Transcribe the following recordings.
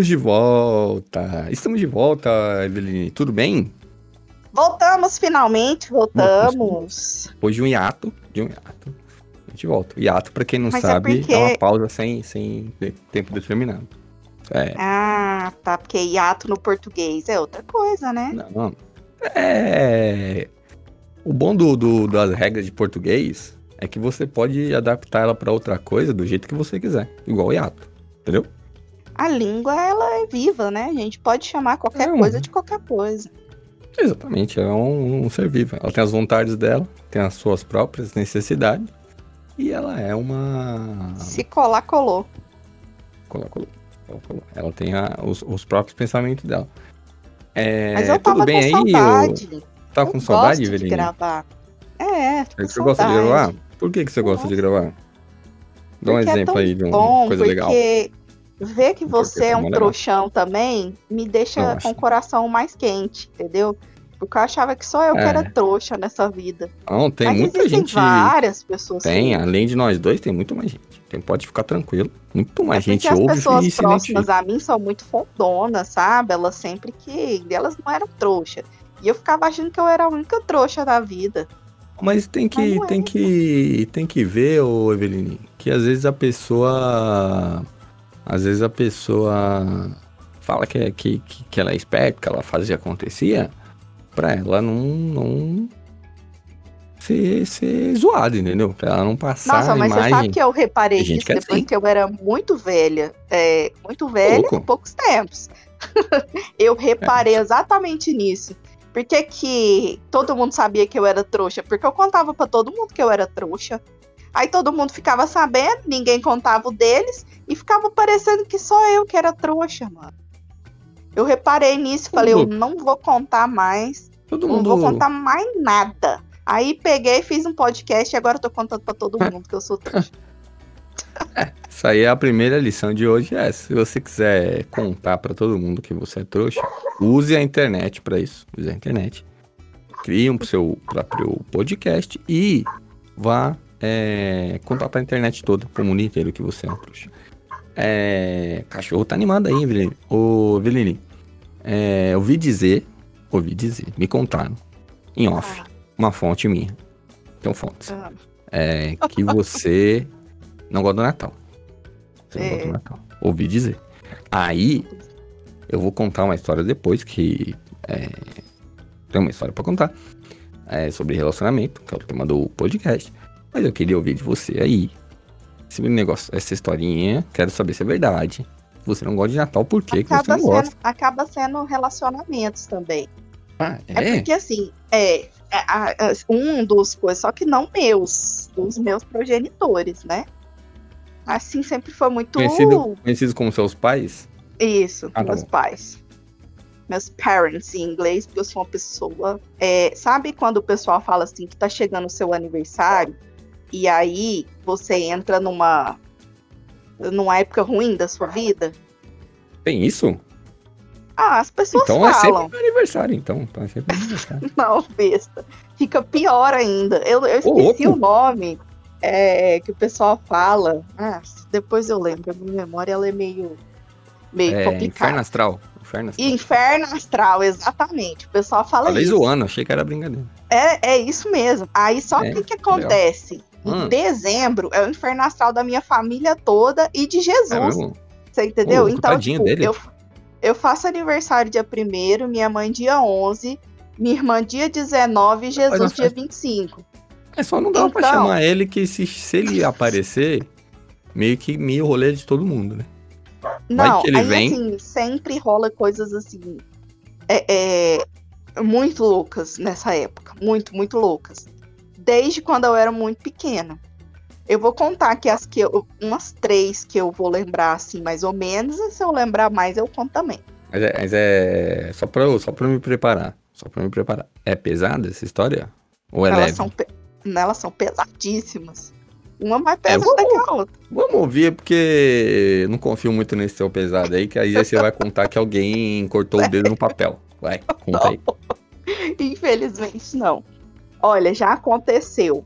Estamos de volta! Estamos de volta, Eveline. Tudo bem? Voltamos finalmente, voltamos. Depois de um hiato, de um hiato. A gente volta. Hiato, pra quem não Mas é sabe, é, porque- uma pausa sem, sem tempo determinado. É, Ah, tá, porque hiato no português é outra coisa, né? não. É. O bom do, do- das regras de português é que você pode adaptar ela pra outra coisa do jeito que você quiser. Igual o hiato. Entendeu? A língua, ela é viva, né? A gente pode chamar qualquer É, coisa de qualquer coisa. Exatamente, ela é um, um ser vivo. Ela tem as vontades dela, tem as suas próprias necessidades. E ela é uma. Se colar, colou. Colou, colou. Ela tem a- os, os próprios pensamentos dela. É, Mas eu tudo tava bem com aí? saudade. Tá Eu com saudade, gosto de gravar. É, Você gosta de saudade. gravar? Por que, que você gosta de gravar? Dá um Porque é exemplo tão aí de uma Bom, coisa porque legal. Ver que você é um legal. trouxão também me deixa acho. com o coração mais quente, entendeu? Porque eu achava que só eu que É. era trouxa nessa vida. Não, tem Mas muita gente. várias pessoas. Tem, assim. além de nós dois, tem muito mais gente. Tem, pode ficar tranquilo. Muito mais É gente porque as ouve pessoas e próximas a mim são muito fondonas, sabe? Elas sempre que. Elas não eram trouxa. E eu ficava achando que eu era a única trouxa da vida. Mas tem Mas que, não é, tem que, tem que ver, ô Eveline, que às vezes a pessoa, às vezes a pessoa fala que, é- que, que, ela é esperta, que ela fazia acontecia, pra ela não, não ser, ser zoada, entendeu? Pra ela não passar Nossa, mas você imagem. sabe que eu reparei isso é depois assim. que eu era muito velha. É, muito velha louco. em poucos tempos. eu É. reparei exatamente nisso. Por que, que todo mundo sabia que eu era trouxa? Porque eu contava pra todo mundo que eu era trouxa. Aí todo mundo ficava sabendo, ninguém contava o deles, e ficava parecendo que só eu que era trouxa, mano. Eu reparei nisso e falei, eu não vou contar mais, Todo não mundo. vou contar mais nada. Aí peguei, fiz um podcast e agora eu tô contando pra todo mundo que eu sou trouxa. Isso aí é a primeira lição de hoje. É, se você quiser contar pra todo mundo que você é trouxa, use a internet pra isso. Use a internet. Crie um seu próprio podcast e vá é, contar pra internet toda, pro mundo inteiro que você é um trouxa. É, cachorro tá animado aí, Eveline. Ô, Eveline, é, ouvi dizer, ouvi dizer, me contaram, em off, uma fonte minha. Tem fontes Ah, é, que você não gosta do Natal. Você não É. gosta do Natal. Ouvi dizer. Aí, eu vou contar uma história depois que. É, tem uma história pra contar. é, sobre relacionamento, que é o tema do podcast. Mas eu queria ouvir de você aí. Esse negócio, essa historinha, quero saber se é verdade. Você não gosta de Natal, por que, que você acaba, não gosta? sendo, acaba sendo relacionamentos também. Ah, É, é? porque assim, é, é, a- um dos coisas, só que não meus, dos meus progenitores, né? Assim sempre foi muito Conhecido, conhecido como seus pais? isso, Ah, tá meus pais. Meus parents em inglês, porque eu sou uma pessoa. é, sabe quando o pessoal fala assim que tá chegando o seu aniversário e aí você entra numa numa época ruim da sua vida? Tem isso? Ah, as pessoas Então é falam. sempre meu aniversário, então. Então é sempre aniversário. Não, besta. Fica pior ainda. Eu, eu Ô, esqueci louco. o nome é, que o pessoal fala. Ah, depois eu lembro. A minha memória ela é meio, meio É, complicada. Inferno Astral. Inferno Astral. Inferno astral, exatamente. O pessoal fala Falei isso. zoando, achei que era brincadeira. É, é isso mesmo. Aí só É, que o que acontece? Hum. Em dezembro é o inferno astral da minha família toda e de Jesus. Você entendeu? Então, tipo, dele. eu, eu faço aniversário dia 1 minha mãe dia 11, minha irmã dia 19 e Jesus dia festa. 25. É só não dá pra Então- chamar ele que se, se ele aparecer, meio que meio rolê de todo mundo, né? Não, aí vem. assim, sempre rola coisas assim. É, é, muito loucas nessa época. Muito, muito loucas. Desde quando eu era muito pequena. Eu vou contar aqui as que eu, umas três que eu vou lembrar, assim, mais ou menos. E se eu lembrar mais, eu conto também. Mas é, mas é só, pra, eu- só pra me preparar. Só pra me preparar. É pesada essa história? Ou é elas, leve? são, pe- elas são pesadíssimas. Uma mais É, pesada que a outra. Vamos ouvir, porque eu não confio muito nesse seu pesado aí, que aí você vai contar que alguém cortou o dedo no papel. Vai, conta aí. Infelizmente, não. Olha, já aconteceu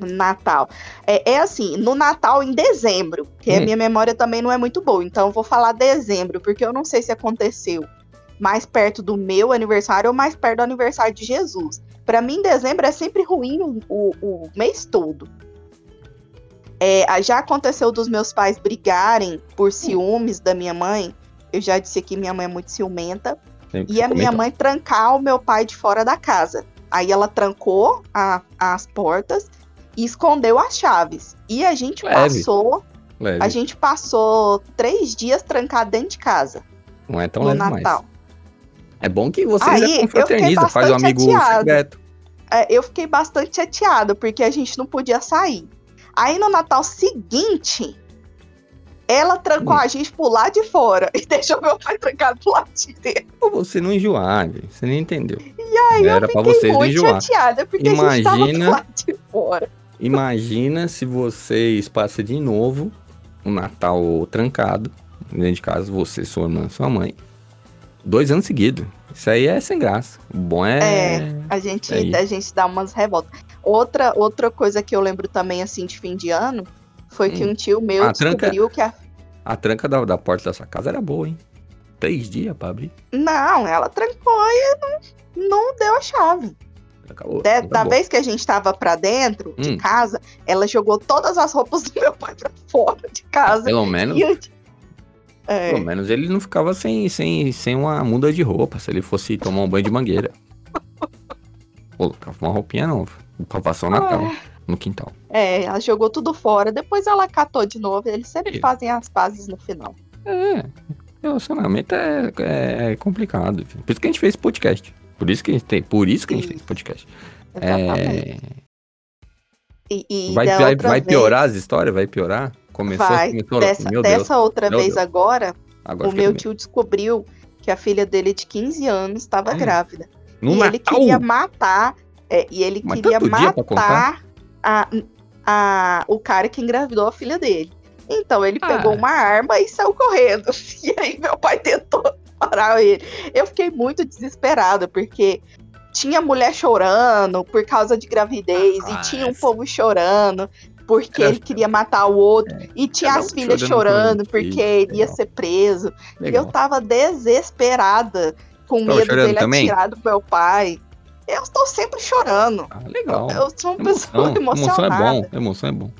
Natal. É, é assim, no Natal em dezembro, que a Hum. minha memória também não é muito boa, então eu vou falar dezembro, porque eu não sei se aconteceu mais perto do meu aniversário ou mais perto do aniversário de Jesus. Pra mim, dezembro é sempre ruim o, o- o mês todo. É, a- já aconteceu dos meus pais brigarem por ciúmes da minha mãe. Eu já disse que minha mãe é muito ciumenta. Sempre E a minha mãe trancar o meu pai de fora da casa. Aí ela trancou a- as portas e escondeu as chaves. E a gente Leve. passou, Leve. a gente passou três dias trancado dentro de casa Não é tão no leve mais. Natal. É bom que vocês Aí, já confraternizam, faz um amigo secreto. É, eu fiquei bastante chateada porque a gente não podia sair. Aí no Natal seguinte, ela trancou Hum. a gente pro lado de fora e deixou meu pai trancado pro lado de dentro. Você não enjoar, velho. Você nem entendeu. E aí Era eu fiquei vocês muito enjoar. chateada porque a gente tava Imagina- pro lado de fora. Imagina se vocês passam de novo um Natal trancado, dentro de casa, você, sua irmã, sua mãe. Dois anos seguidos. Isso aí é sem graça. O bom é. É. A gente, a gente dá umas revoltas. Outra, outra coisa que eu lembro também, assim, de fim de ano, foi que Hum. um tio meu tranca- descobriu que a. A tranca da, da porta da sua casa era boa, hein? Três dias pra abrir. Não, ela trancou e não, não deu a chave. Acabou. De- Então tá da vez que a gente tava pra dentro de Hum. casa, ela jogou todas as roupas do meu pai pra fora de casa. Pelo menos, E eu- É, pelo menos ele não ficava sem, sem, sem uma muda de roupa se ele fosse tomar um banho de mangueira. Colocava uma roupinha nova. Pra passar o Natal no quintal. é, ela jogou tudo fora, depois ela catou de novo. Eles sempre Ih. fazem as pazes no final. É, relacionamento é, é complicado. filho. Por isso que a gente fez podcast. Por isso que a gente tem, por isso que a gente fez podcast. Exatamente. É, E, e vai, vai, vai vez- piorar as histórias? Vai piorar? Começou, Vai. começou Dessa, meu Deus. dessa outra Meu vez Deus. agora, Agora o meu tio descobriu que a filha dele de 15 anos estava Hum. grávida. No e ele Natal? queria matar. é, e ele Mas queria matar a, a, o cara que engravidou a filha dele. Então ele Ah. pegou uma arma e saiu correndo. E aí meu pai tentou parar ele. Eu fiquei muito desesperada, porque tinha mulher chorando por causa de gravidez, Ah, e tinha um essa- povo chorando. Porque Era- ele queria matar o outro, e tinha as filhas chorando por chorando porque filho. ele ia Legal. ser preso. E Legal. eu tava desesperada, com Tava medo dele também? atirar do meu pai. Eu estou sempre chorando. Ah, legal. Eu sou uma pessoa Emoção, emoção é emocionada. bom. Emoção é bom.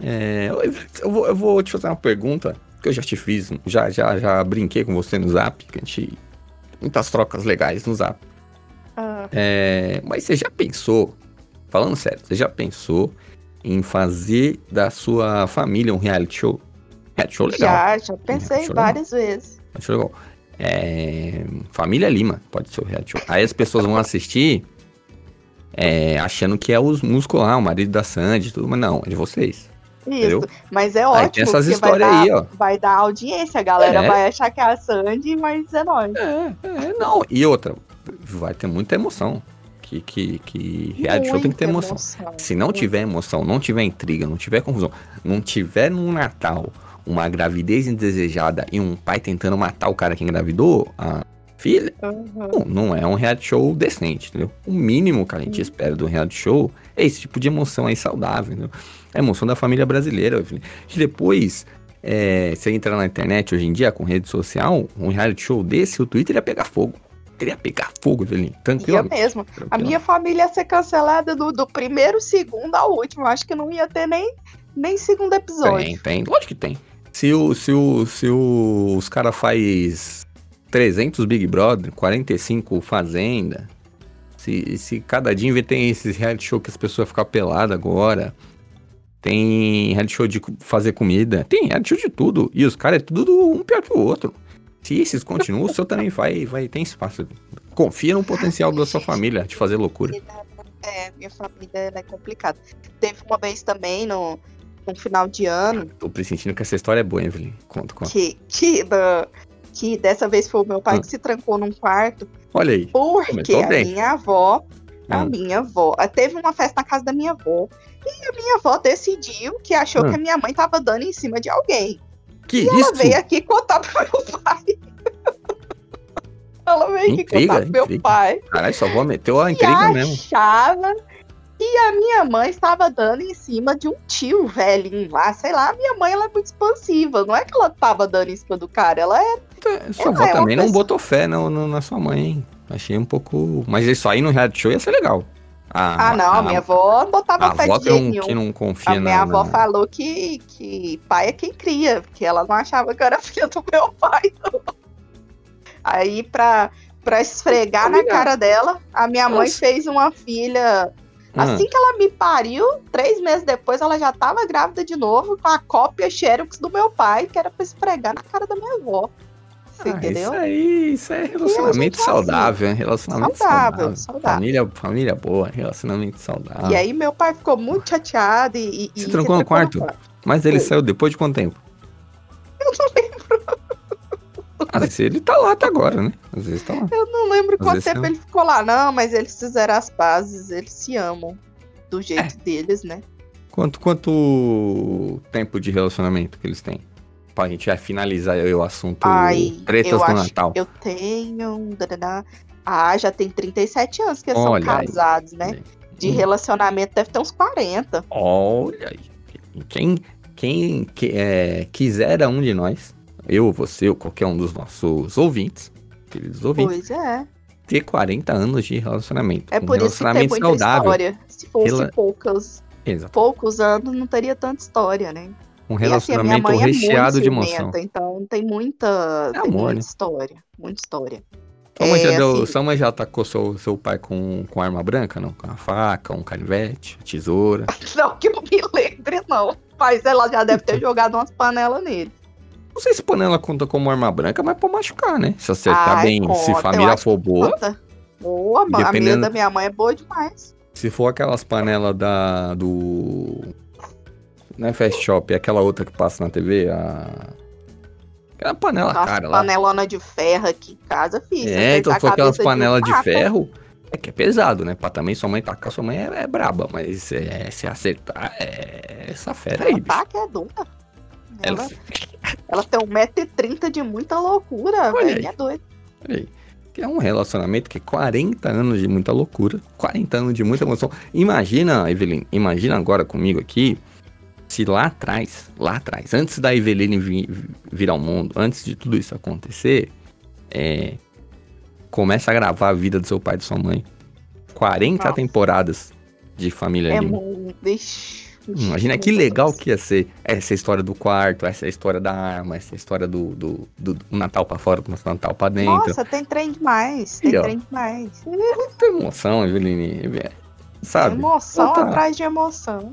É, eu, eu vou, eu vou te fazer uma pergunta que eu já te fiz. Já, já, já brinquei com você no zap, que a gente. Muitas trocas legais no zap. Ah, É, mas você já pensou, falando sério, você já pensou em fazer da sua família um reality show? Reality show legal. já, já pensei Show várias vezes. Reality show legal. É, família Lima pode ser o reality show. Aí as pessoas vão assistir é, achando que é os músicos lá, o marido da Sandy tudo, mas não, é de vocês. Isso. Entendeu? Mas é Aí ótimo. tem essas porque vai histórias dar, aí, ó. Vai dar audiência, a galera É. vai achar que é a Sandy, mas é nóis. É, é, não. E outra, vai ter muita emoção. Que, que, que reality show tem que ter Muita emoção. Se não tiver emoção, não tiver intriga, não tiver confusão, não tiver no Natal uma gravidez indesejada e um pai tentando matar o cara que engravidou a filha, Uhum. não, não é um reality show decente, entendeu? O mínimo que a gente espera do reality show é esse tipo de emoção aí saudável, entendeu? A emoção da família brasileira. Que depois, é, você entrar na internet hoje em dia com rede social, um reality show desse, o Twitter ia pegar fogo. Ele ia pegar fogo, velho. Ia Tranquilo. mesmo. A minha família ia ser cancelada do, do primeiro segundo ao último. Acho que não ia ter nem, nem segundo episódio. Tem, tem. Lógico que tem. Se, o, se, o, se o, os caras faz 300 Big Brother, 45 Fazenda, se, se cada dia tem esses reality show que as pessoas ficam peladas agora, tem reality show de fazer comida, tem reality show de tudo. E os caras é tudo do- um pior que o outro. Se esses continuam, o seu também vai, vai ter espaço. Confia no potencial da sua família de fazer loucura. É, minha família ela é complicada. Teve uma vez também no, no final de ano Tô pressentindo que essa história é boa, Evelyn. Conta, conta. que, que, da- que dessa vez foi o meu pai Ah. que se trancou num quarto Olha aí. porque a minha avó, a Ah. minha avó, ah, teve uma festa na casa da minha avó e a minha avó decidiu que achou Ah. que a minha mãe tava dando em cima de alguém. Que Ela isso? veio aqui contar pro meu pai. Ela veio aqui Intriga, contar pro meu intriga. pai. Caralho, sua avó meteu a E intriga mesmo. achava E a minha mãe estava dando em cima de um tio velhinho lá, sei lá. A minha mãe ela é muito expansiva. Não é que ela estava dando em cima do cara, ela é. Sua avó é também não pessoa- botou fé no- na sua mãe, hein? Achei um pouco. Mas isso aí no reality show ia ser legal. A, Ah, não, a minha avó não botava a fé avó de não, nenhum. que não confia A minha na, avó na- falou que, que pai é quem cria, porque ela não achava que eu era filha do meu pai, não. Aí, pra, pra esfregar na cara dela, a minha mãe Nossa. fez uma filha. Ah, Assim que ela me pariu, três meses depois ela já tava grávida de novo com a cópia Xerox do meu pai, que era pra esfregar na cara da minha avó. Você ah, entendeu? Isso aí, isso é relacionamento é assim. saudável, hein? Relacionamento Saudável, saudável. saudável. Família, família boa, relacionamento saudável. E aí meu pai ficou muito chateado e. e Você trancou no quarto? Mas ele Foi. saiu depois de quanto tempo? Vezes ele tá lá até agora, né? Às vezes tá lá. Eu não lembro Às quanto tempo ele ficou lá, não, mas eles fizeram as pazes, eles se amam do jeito É. deles, né? Quanto, quanto tempo de relacionamento que eles têm? Pra gente já finalizar aí o assunto Ai, tretas eu do acho, Natal. eu tenho. Ah, já tem 37 anos que eles Olha são aí. casados, né? De Hum. relacionamento deve ter uns 40. Olha aí. Quem, quem que- é, quiser um de nós, eu, você ou qualquer um dos nossos ouvintes, queridos ouvintes, Pois é. ter 40 anos de relacionamento. É um por isso que tem relacionamento muita saudável. história. Se fosse Rela- poucas, Exato. poucos anos, não teria tanta história, né? Um E assim, relacionamento é recheado muito de emoção. então tem muita, É tem amor, muita né? história. Muita história. Sua mãe, já É, deu, assim- sua mãe já atacou seu, seu pai com, com arma branca, não? Com a faca, um canivete, tesoura. Não que eu me lembre, não. Mas ela já deve ter jogado umas panelas nele. Não sei se panela conta como arma branca, mas pode machucar, né? Se acertar Ai, bem, se conta, eu família for boa. Conta. Boa, ma- a minha Dependendo- da minha mãe é boa demais. Se for aquelas panelas da. do. Não é Fast Shop, é aquela outra que passa na TV, a. Aquela panela Aquelas cara lá. panelona de ferro aqui em casa, fiz. É, então se for aquelas panelas de um ferro, é que é pesado, né? Pra também sua mãe tacar, sua mãe é, é braba, mas é, se acertar, é essa fera aí, bicho. tá que é dura. Ela, Ela, ela tem 1,30m de muita loucura, velho. É doido. olha aí. É um relacionamento que é 40 anos de muita loucura, 40 anos de muita emoção. Imagina, Evelyn, imagina agora comigo aqui, se lá atrás, lá atrás, antes da Eveline vi- vir ao mundo, antes de tudo isso acontecer, é, começa a gravar a vida do seu pai e de sua mãe. 40 Nossa. temporadas de família É Lima. muito. Imagina que legal que ia ser essa história do quarto, essa história da arma, essa história do, do, do- do Natal pra fora, do Natal pra dentro. Nossa, tem trem demais. Tem Aí, ó. trem demais. Muita emoção, Eveline. Sabe? Emoção Outra- atrás de emoção.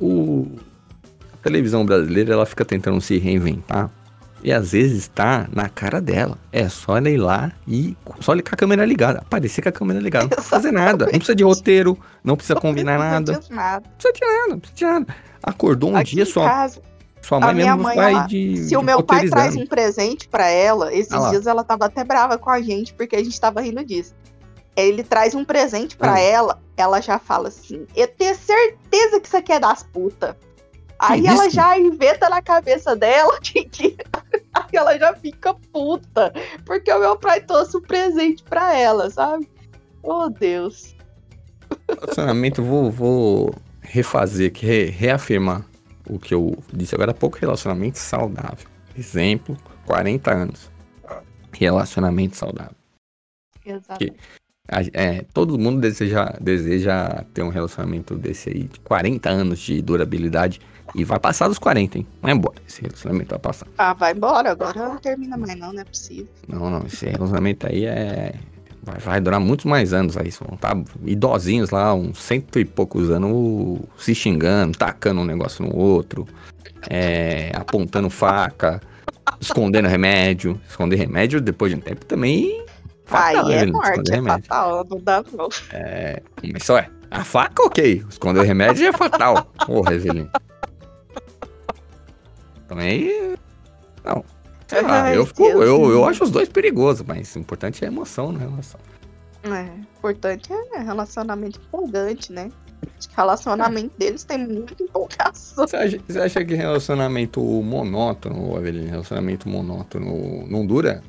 O... A televisão brasileira, ela fica tentando se reinventar. E às vezes tá na cara dela. É só ela ir lá e só com a câmera ligada. Aparecer com a câmera ligada. Não precisa fazer nada. Não precisa de roteiro. Não precisa combinar Não nada. diz nada. Não precisa de nada. Não precisa de nada. Acordou um Aqui dia, em sua, casa, sua a mãe mesmo mãe, vai ela- de. se de o meu pai traz um presente pra ela, esses Ah dias ela tava até brava com a gente, porque a gente tava rindo disso. Ele traz um presente pra Ah. ela, ela já fala assim: Eu tenho certeza que isso aqui é das putas. Aí ela isso? já inventa na cabeça dela que, que- aí ela já fica puta. Porque o meu pai trouxe um presente pra ela, sabe? Oh, Deus. Relacionamento, vou, vou refazer aqui, re- reafirmar o que eu disse agora há pouco. Relacionamento saudável. Exemplo, 40 anos. Relacionamento saudável. Exato. É, todo mundo deseja, deseja ter um relacionamento desse aí, de 40 anos de durabilidade. E vai passar dos 40, hein? Vai embora. Esse relacionamento vai passar. Ah, vai embora, agora não termina mais, não, não é possível. Não, não, esse relacionamento aí é. Vai, vai durar muitos mais anos aí. Vão tá idosinhos lá, uns cento e poucos anos, se xingando, tacando um negócio no outro, é, apontando faca, escondendo remédio. Esconder remédio depois de um tempo também. Fatal, Aí é morte, é fatal, não dá não. Mas só é. A faca, ok. Esconder remédio é fatal. Porra, Evelyn. Também. Não. Sei lá, Ai, eu, fico, Deus. eu, eu acho os dois perigosos, mas o importante é a emoção na relação. É, importante é relacionamento empolgante, né? Acho que relacionamento deles tem muita empolgação. Você acha, você acha que relacionamento monótono, Evelyn, relacionamento monótono não dura?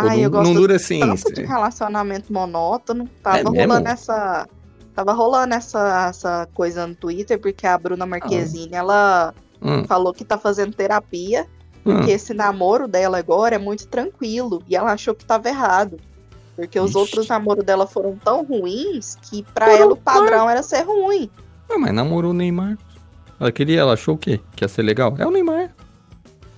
Ai, não, eu gosto não dura assim. tanto de relacionamento monótono. Tava É mesmo? rolando essa. tava rolando essa, essa coisa no Twitter, porque a Bruna Marquezine, ela Hum, falou que tá fazendo terapia, hum. porque esse namoro dela agora é muito tranquilo, e ela achou que tava errado. Porque os Ixi. outros namoros dela foram tão ruins que pra Foram ela o padrão era ser ruim. Ah, mas namorou o Neymar. Ela queria, ela achou o quê? Que ia ser legal? É o Neymar.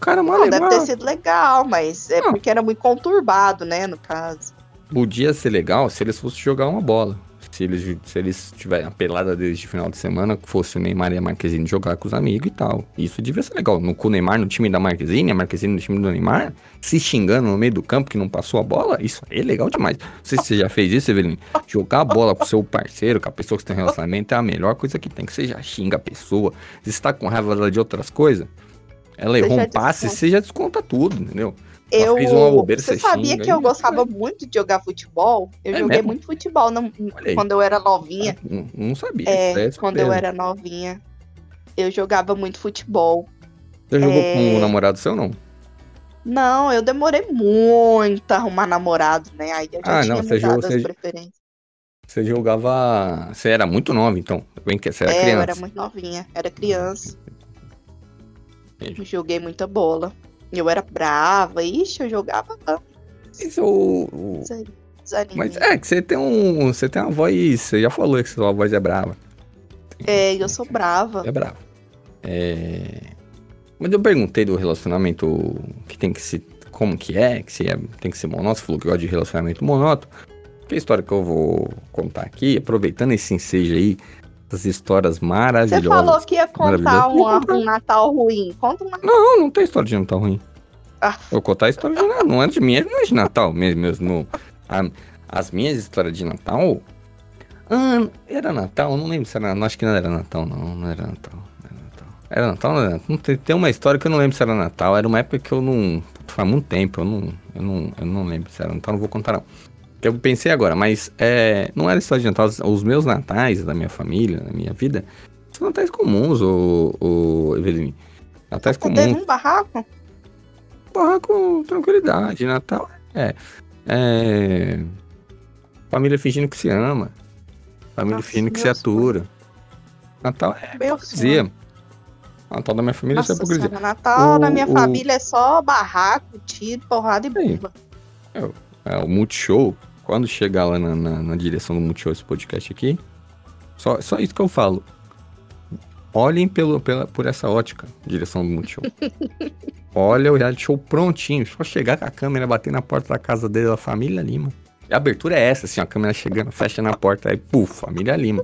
O cara Não, deve ter sido legal, mas é Não. porque era muito conturbado, né, no caso. Podia ser legal se eles fossem jogar uma bola. Se eles, se eles tiverem a pelada deles de final de semana, que fosse o Neymar e a Marquezine jogar com os amigos e tal. Isso devia ser legal. No, com o Neymar no time da Marquezine, a Marquezine no time do Neymar, se xingando no meio do campo que não passou a bola, isso aí é legal demais. Não sei se você já fez isso, Evelyn. Jogar a bola com o seu parceiro, com a pessoa que você tem um relacionamento, é a melhor coisa que tem. Que você já xinga a pessoa. Se você tá com raiva de outras coisas, ela errou um passe, desconta. você já desconta tudo, entendeu? Eu, bobeira, você você sabia xinga, que eu gostava vai. muito de jogar futebol? Eu É joguei mesmo? muito futebol aí. quando eu era novinha. Não, não sabia. É, é quando eu era novinha. Eu jogava muito futebol. Você jogou É. com o namorado seu, não? Não, eu demorei muito a arrumar namorado, né? Aí eu já Ah, tinha não, você jogou- você- preferências. Você jogava. Você era muito nova, então. Bem que você era é, eu criança. era muito novinha, era criança. Joguei muita bola. Eu era brava, ixi, eu jogava Isso, o- o-. Mas é que você tem um. Você tem uma voz. Você já falou que sua voz é brava. É, eu sou brava. É brava. É. Mas eu perguntei do relacionamento que tem que se. Como que é, que se é, tem que ser monótono. Você falou que gosta de relacionamento monótono. Que a história que eu vou contar aqui, aproveitando esse ensejo aí, essas histórias Você maravilhosas. falou que ia contar uma- contar. um Natal ruim. Conta um Natal. Não, não tem história de Natal ruim. Ah. Eu vou contar a história de Natal. Não é de minha, não é de Natal mesmo. mesmo. A- as minhas histórias de Natal. Ah, era Natal? Não lembro se era. Não, acho que não era Natal, não. Não era Natal. Não era Natal. Era Natal, não era Natal. Não, tem, tem uma história que eu não lembro se era Natal. Era uma época que eu não. Faz muito tempo. Eu não, eu não, eu não lembro se era Natal. Não vou contar, não. Eu pensei agora, mas é, não era de Natal. Os- meus natais da minha família, da minha vida, são natais comuns, o, o Eveline. Natais Você comuns. teve um barraco? Porra, com tranquilidade. Natal é. é família fingindo que se ama. Família Nossa, fingindo que se atura. Natal é Meu hipocrisia. Natal da minha família é só Nossa hipocrisia. senhora, Natal na O- minha o- família é só barraco, tiro, porrada e bomba. É, o Multishow, quando chegar lá na, na, na direção do Multishow esse podcast aqui, só, só isso que eu falo. Olhem pelo, pela, por essa ótica, direção do Multishow. Olha o reality show prontinho. Só chegar com a câmera, bater na porta da casa dele, da família Lima. E a abertura é essa, assim, a câmera chegando, fecha na porta, aí, puf, família Lima.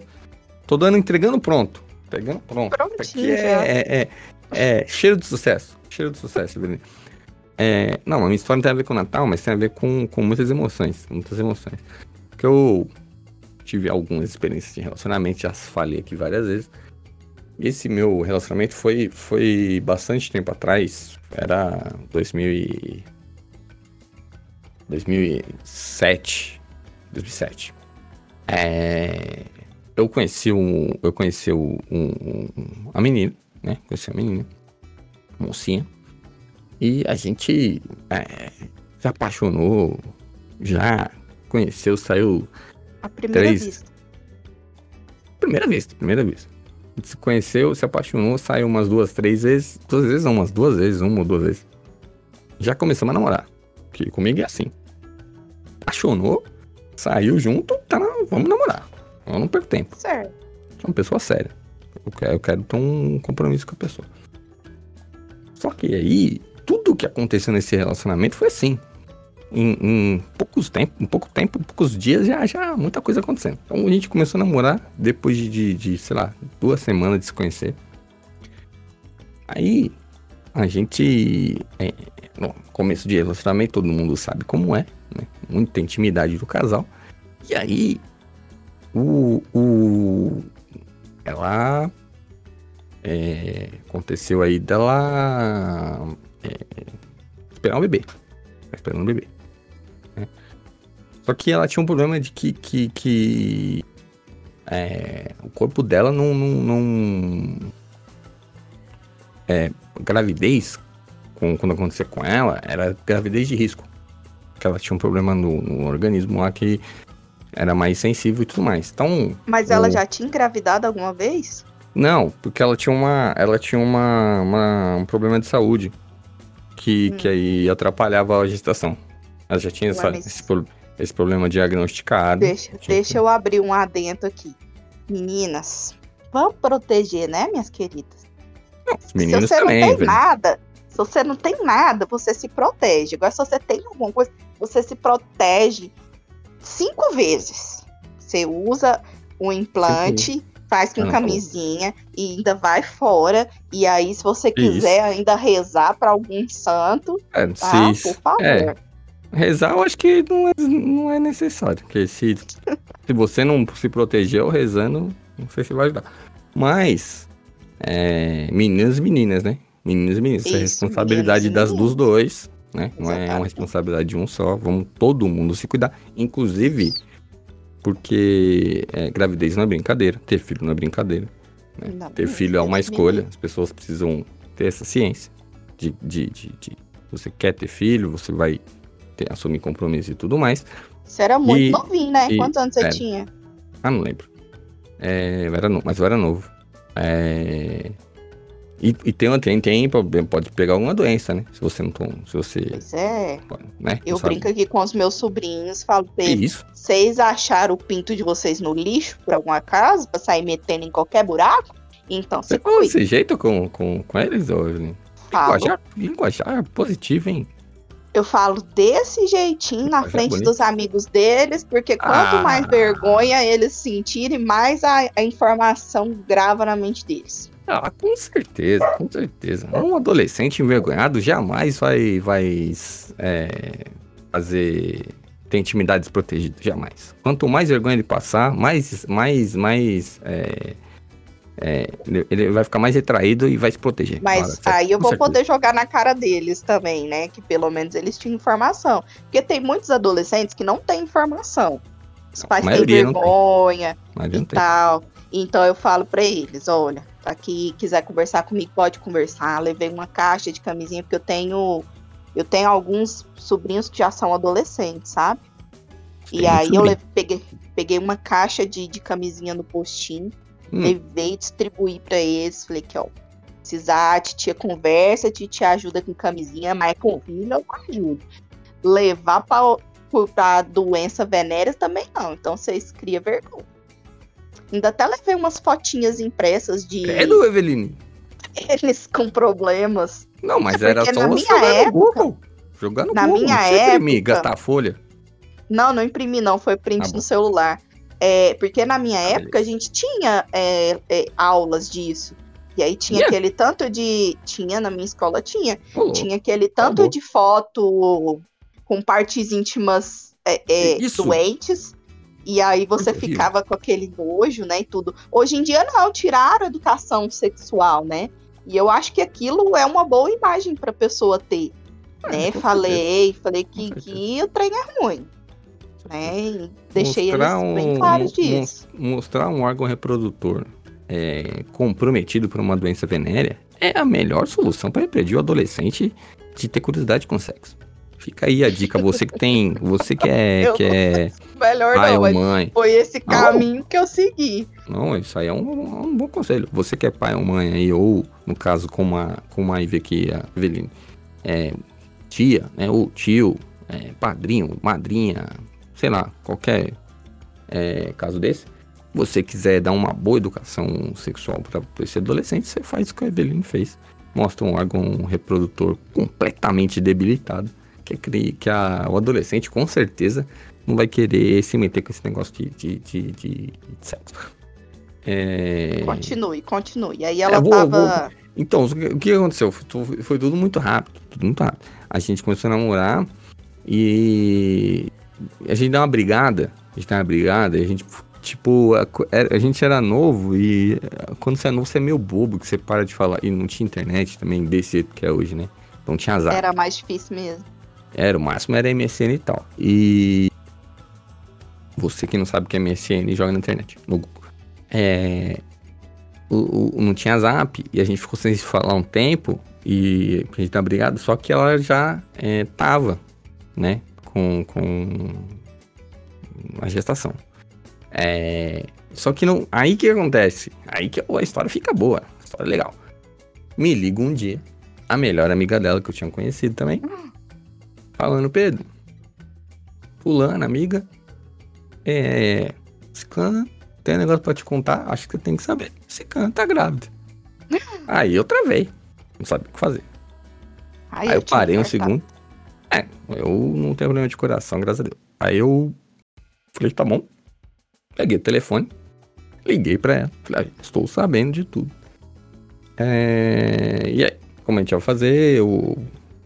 Tô dando, entregando pronto. Entregando pronto. Prontinho aqui é, é, é, é cheiro de sucesso. Cheiro de sucesso, Evelyn. É, não, a minha história não tem a ver com o Natal, mas tem a ver com, com muitas emoções. Muitas emoções. Porque eu tive algumas experiências de relacionamento, já falei aqui várias vezes. Esse meu relacionamento foi, foi bastante tempo atrás. Era 2000 e... 2007. 2007. É, eu conheci um, eu conheci um, um, um- a menina, né? Conheci a menina, mocinha. E a gente é, se apaixonou, já conheceu, saiu A primeira Três. vista. primeira vez, primeira vez. A gente se conheceu, se apaixonou, saiu umas duas, três vezes, duas vezes não, umas duas vezes, uma ou duas vezes. Já começamos a namorar, que comigo é assim. Apaixonou, saiu junto, tá na, vamos namorar. Eu não perco tempo. Certo. Sou uma pessoa séria. Eu quero, eu quero ter um compromisso com a pessoa. Só que aí, tudo que aconteceu nesse relacionamento foi assim. Em, em poucos tempo, em pouco tempo, em poucos dias, já, já muita coisa acontecendo. Então a gente começou a namorar depois de, de, de, sei lá, duas semanas de se conhecer. Aí a gente. É, no começo de relacionamento, todo mundo sabe como é, né? Muita intimidade do casal. E aí, o. o ela. é, aconteceu aí dela. É, esperar um bebê. Tá esperando um bebê. né? Só que ela tinha um problema de que. que, que é, o corpo dela não. não, não é, gravidez, com- quando acontecia com ela, era gravidez de risco. Que ela tinha um problema no, no organismo lá que era mais sensível e tudo mais. Então. Mas ela o... já tinha engravidado alguma vez? Não, porque ela tinha uma. Ela tinha uma, uma um problema de saúde que, hum. que aí atrapalhava a gestação. Ela já tinha essa, esse, esse, problema diagnosticado. Deixa, deixa eu abrir um adento aqui. Meninas, vamos proteger, né, minhas queridas? Não, os meninos se você também, não tem velho. nada, se você não tem nada, você se protege. Agora, se você tem alguma coisa, você se protege cinco vezes. Você usa o implante, Sim. Faz com camisinha e ainda vai fora. E aí, se você quiser Isso. ainda rezar para algum santo, é, tá? por favor. É. Rezar eu acho que não é, não é necessário, porque se, se você não se proteger rezando, não sei se vai ajudar. Mas, é, meninas e meninas, né? Meninos e meninas, isso é responsabilidade das, dos dois, né? Não é uma responsabilidade de um só. Vamos todo mundo se cuidar. Inclusive, porque é, gravidez não é brincadeira, ter filho não é brincadeira. Né? ter filho é uma escolha, as pessoas precisam ter essa ciência de, de, de, de você quer ter filho, você vai ter, assumir compromisso e tudo mais. Você era muito e, novinho, né? E, Quantos anos você é, tinha? Ah, não lembro. É, eu era no, mas eu era novo. É, e, e tem, tem, tem problema, pode pegar alguma doença, né? Se você não toma, se você... Pois é. Né? Eu brinco aqui com os meus sobrinhos, falo pra eles, vocês acharam o pinto de vocês no lixo, por algum acaso, pra sair metendo em qualquer buraco? Então você fala desse jeito com, com, com eles, Evelyn? Linguajar, linguajar positivo, hein? Eu falo desse jeitinho na frente dos amigos deles, porque quanto ah. mais vergonha eles sentirem, mais a, a informação grava na mente deles. Ah, com certeza, com certeza. Um adolescente envergonhado jamais vai, vai é, fazer ter intimidade desprotegida, jamais. Quanto mais vergonha ele passar, mais, mais, mais é, é, ele vai ficar mais retraído e vai se proteger. Mas claro, aí eu vou poder jogar na cara deles também, né? Que pelo menos eles tinham informação. Porque tem muitos adolescentes que não têm informação. Os pais têm vergonha e tal. Então eu falo para eles, olha, aqui quiser conversar comigo, pode conversar. Levei uma caixa de camisinha, porque eu tenho. Eu tenho alguns sobrinhos que já são adolescentes, sabe? Tem e aí eu peguei, peguei uma caixa de, de camisinha no postinho, hum. levei, distribuí para eles. Falei que, ó, precisar, a titia conversa, a titia ajuda com camisinha, mas com filho eu ajudo. Levar pra, pra doença venérea também não. Então vocês criam vergonha. Ainda até levei umas fotinhas impressas de. Credo, Eveline? Eles com problemas. Não, mas é era só você jogar época, no Google. Jogar no na Google. Minha não época, imprimir, folha. Não, não imprimi, não. Foi print ah, no celular. É, porque na minha ah, época a gente tinha é, é, aulas disso. E aí tinha yeah. aquele tanto de. Tinha, na minha escola tinha. Oh, tinha aquele tanto de foto com partes íntimas é, é, doentes e aí você ficava com aquele nojo, né, e tudo. Hoje em dia não, tiraram a educação sexual, né? E eu acho que aquilo é uma boa imagem para a pessoa ter, é, né? Falei, falei que, que o trem é ruim, né? E deixei mostrar eles bem claros disso. Mostrar um órgão reprodutor é, comprometido por uma doença venérea é a melhor solução para impedir o adolescente de ter curiosidade com sexo. Fica aí a dica, você que tem, você que é, que é melhor pai não, ou mãe. Foi esse caminho não. que eu segui. Não, isso aí é um, um, bom conselho. Você que é pai ou mãe aí, ou no caso com uma, com uma IV aqui, a Eveline, é, tia, né, ou tio, é, padrinho, madrinha, sei lá, qualquer é, caso desse, você quiser dar uma boa educação sexual para esse adolescente, você faz o que a Eveline fez. Mostra um órgão reprodutor completamente debilitado que, que a, o adolescente com certeza não vai querer se meter com esse negócio de, de, de, de, de sexo. É... Continue, continue. Aí ela é, vou, tava. Vou... Então, o que aconteceu? Foi, foi, tudo muito rápido, tudo muito rápido. A gente começou a namorar e a gente dá uma brigada. A gente dá uma brigada e a gente, tipo, a, a, gente era novo e quando você é novo, você é meio bobo, que você para de falar. E não tinha internet também, desse jeito que é hoje, né? Não tinha azar. Era mais difícil mesmo. Era, o máximo era MSN e tal. E. Você que não sabe o que é MSN, joga na internet, no Google. É. O, o, não tinha zap e a gente ficou sem se falar um tempo e a gente tá brigado, só que ela já é, tava, né? Com. com na gestação. É, só que não. Aí que acontece? Aí que a história fica boa. A história é legal. Me liga um dia, a melhor amiga dela que eu tinha conhecido também, falando, Pedro, fulana, amiga, é. Ciclana, tem um negócio pra te contar, acho que você tem que saber. Ciclana tá grávida. Aí eu travei. Não sabia o que fazer. Aí, Aí eu, eu parei um segundo. É, eu não tenho problema de coração, graças a Deus. Aí eu falei, tá bom. Peguei o telefone, liguei pra ela. Falei, ah, estou sabendo de tudo. É... E aí, como a gente ia fazer, eu,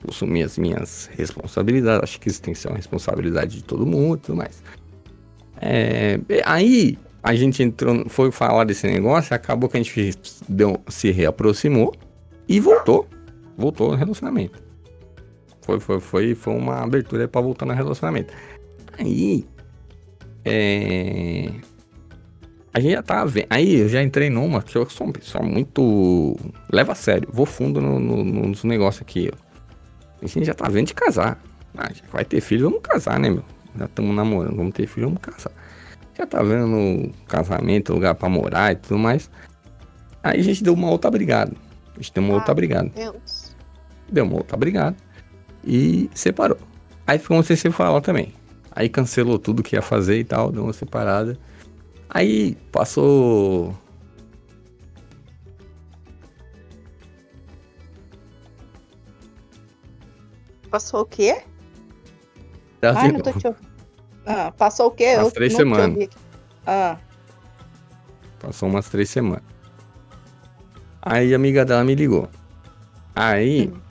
assumi as minhas responsabilidades. Acho que isso tem que ser uma responsabilidade de todo mundo e tudo mais. É... Aí, a gente entrou, foi falar desse negócio, acabou que a gente deu, se reaproximou e voltou. Voltou no relacionamento. Foi, foi, foi, foi uma abertura para voltar no relacionamento. Aí. É... A gente já tá vendo. Aí eu já entrei numa que eu sou uma pessoa muito. Leva a sério. Vou fundo no, no, nos negócios aqui. Ó. A gente já tá vendo de casar. Ah, já vai ter filho, vamos casar, né, meu? Já estamos namorando, vamos ter filho, vamos casar. Já tá vendo casamento, lugar pra morar e tudo mais. Aí a gente deu uma outra brigada. A gente deu uma ah, outra brigada. Deus. Deu uma outra brigada. E separou. Aí ficou sem se falar também. Aí cancelou tudo que ia fazer e tal, deu uma separada. Aí passou. Passou o quê? Ai, não tô te. Ah, passou o quê? Umas três semanas. Ah. Passou umas três semanas. Aí a amiga dela me ligou. Aí. Hum.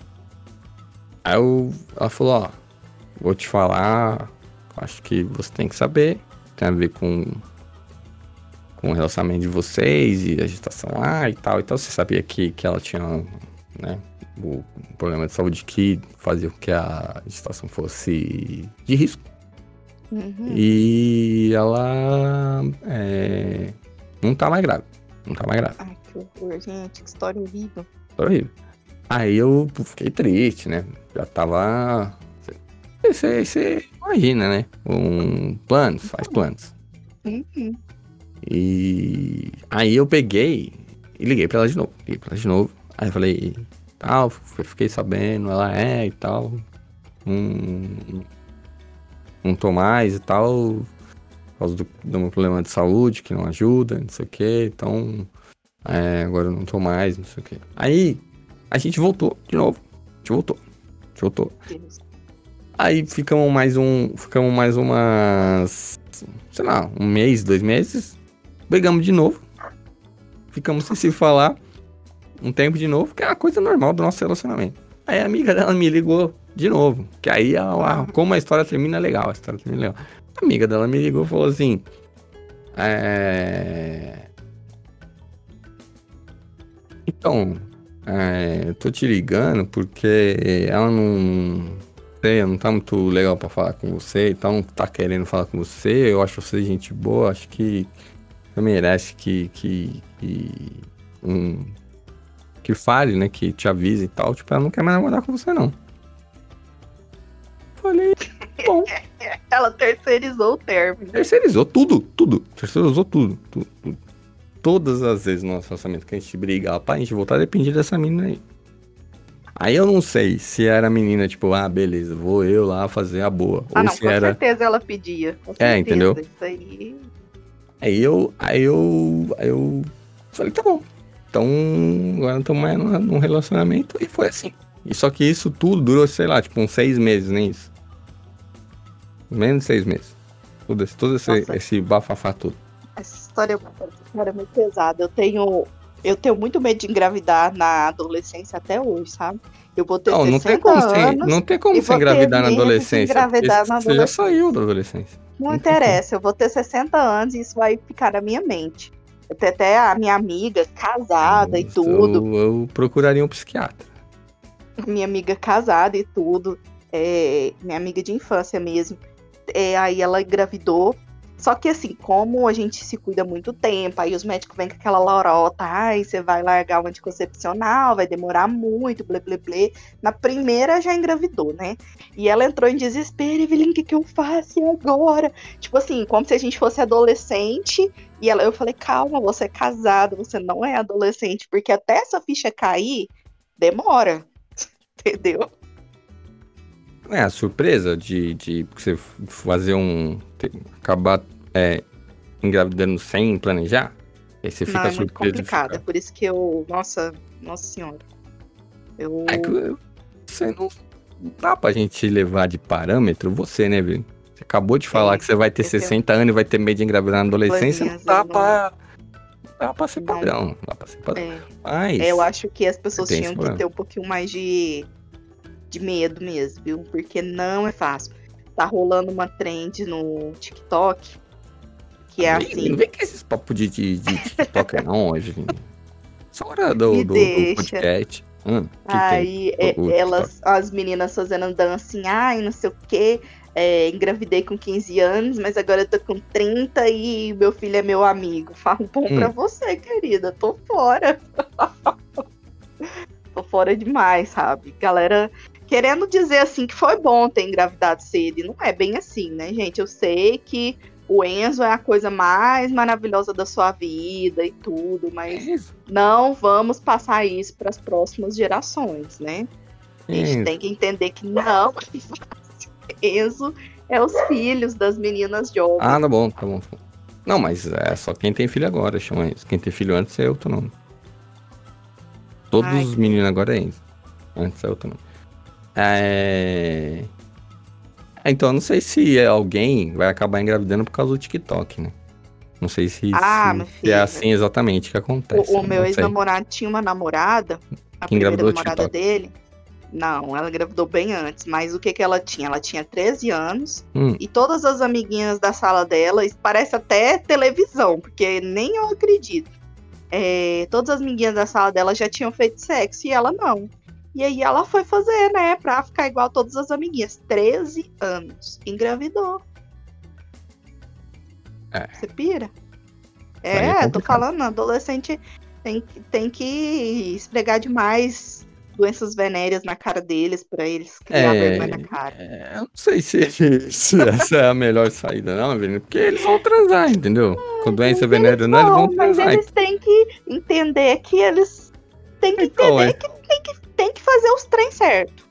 Aí eu, ela falou, ó, vou te falar, acho que você tem que saber. Tem a ver com, com o relacionamento de vocês e a gestação lá e tal. Então você sabia que, que ela tinha, né, o problema de saúde que fazia com que a gestação fosse de risco. Uhum. E ela é, não tá mais grávida. Não tá mais grávida. Ai, que horror, gente. Que história horrível. História horrível. Aí eu fiquei triste, né? Já tava. Você, você imagina, né? Um planos, faz planos. Uhum. E aí eu peguei e liguei pra ela de novo. Liguei pra ela de novo. Aí eu falei, tal, fiquei sabendo, ela é e tal. Um, não tô mais e tal, por causa do, do meu problema de saúde, que não ajuda, não sei o que, então é, agora eu não tô mais, não sei o que. Aí a gente voltou de novo, a gente voltou, a gente voltou. Aí ficamos mais um, ficamos mais umas, sei lá, um mês, dois meses, brigamos de novo, ficamos sem se falar um tempo de novo, que é uma coisa normal do nosso relacionamento. Aí a amiga dela me ligou de novo. Que aí, a, a, como a história termina legal, a história termina legal. A amiga dela me ligou e falou assim: é... Então, é, tô te ligando porque ela não. Sei, não tá muito legal pra falar com você, então não tá querendo falar com você. Eu acho você gente boa, acho que você merece que. que, que um, que fale, né? Que te avise e tal. Tipo, ela não quer mais namorar com você, não. Falei, bom. Ela terceirizou o término. Terceirizou tudo, tudo. Terceirizou tudo, tudo, tudo. Todas as vezes no nosso lançamento que a gente brigava pra gente voltar, dependia dessa menina aí. Aí eu não sei se era a menina, tipo, ah, beleza, vou eu lá fazer a boa. Ah, ou não, se com era... certeza ela pedia. Com é, certeza. entendeu? Isso aí. Aí eu, aí eu, aí eu falei, tá bom. Então, agora estamos mais num relacionamento e foi assim. E só que isso tudo durou, sei lá, tipo, uns seis meses, nem isso. Menos de seis meses. Tudo esse, todo esse, esse bafafá tudo. Essa história, essa história é muito pesada. Eu tenho, eu tenho muito medo de engravidar na adolescência até hoje, sabe? Eu vou ter não, não tem como anos, não tem como você engravidar na adolescência. Engravidar na você já saiu da adolescência. Não, não interessa, eu vou ter 60 anos e isso vai ficar na minha mente. Até, até a minha amiga casada e tudo. Eu, eu, procuraria um psiquiatra. Minha amiga casada e tudo. É, minha amiga de infância mesmo. É, aí ela engravidou Só que assim, como a gente se cuida muito tempo, aí os médicos vêm com aquela lorota, ai, você vai largar o anticoncepcional, vai demorar muito, blé, blé, blé. Na primeira já engravidou, né? E ela entrou em desespero, Evelyn, o que, que eu faço agora? Tipo assim, como se a gente fosse adolescente. E ela, eu falei, calma, você é casado, você não é adolescente, porque até essa ficha cair, demora. Entendeu? É, a surpresa de, de você fazer um. Ter- acabar é, engravidando sem planejar. Aí você fica não, é muito complicado. É ficar- por isso que eu. Nossa, nossa senhora. Eu. É que você não. Dá pra gente levar de parâmetro você, né, Vini? Você acabou de falar É, que você vai ter entendeu? 60 anos e vai ter medo de engravidar na adolescência. Não dá eu não- pra. Dá pra ser padrão. Não dá pra ser padrão. é. Mas. É, eu acho que as pessoas tinham que ter um pouquinho mais de, de medo mesmo, viu? Porque não é fácil. Tá rolando uma trend no TikTok que é Vem- assim. Não vem com esses papos de, de, de TikTok, não, Evelyn. Só hora do, do, do podcast. Hum? Aí é, O- o elas, as meninas fazendo dancinha, ai, não sei o quê. é, engravidei com 15 anos, mas agora eu tô com 30 e meu filho é meu amigo. Falo bom pra Hum. você, querida. Tô fora. tô fora demais, sabe? Galera querendo dizer assim que foi bom ter engravidado cedo. E não é bem assim, né, gente? Eu sei que o Enzo é a coisa mais maravilhosa da sua vida e tudo, mas É isso. não vamos passar isso para as próximas gerações, né? A gente É. tem que entender que não é fácil. Enzo é os filhos das meninas jovens. Ah, tá bom, tá bom. Não, mas é só quem tem filho agora, chama isso. Quem tem filho antes é outro nome. Todos Ai, os meninos agora é isso. Antes é outro nome. É... é, Então, eu não sei se alguém vai acabar engravidando por causa do TikTok, né? Não sei se, Ah, se- é assim exatamente que acontece. o, o eu meu ex-namorado tinha uma namorada, a Que primeira namorada TikTok. dele. Não, ela engravidou bem antes, mas o que que ela tinha? Ela tinha 13 anos Hum. e todas as amiguinhas da sala dela, isso parece até televisão, porque nem eu acredito. É, todas as amiguinhas da sala dela já tinham feito sexo e ela não. E aí ela foi fazer, né, pra ficar igual todas as amiguinhas. 13 anos. Engravidou. É. Você pira? é É, tô falando, adolescente tem, que- tem que esfregar demais doenças venéreas na cara deles pra eles criar É, vergonha na cara. É, eu não sei se, se essa é a melhor saída, não, Avelino, porque eles vão transar, entendeu? Com doença venérea não, eles vão Não, mas transar. eles têm que entender que eles têm que Então, entender é. que tem, que tem que fazer os trem certo.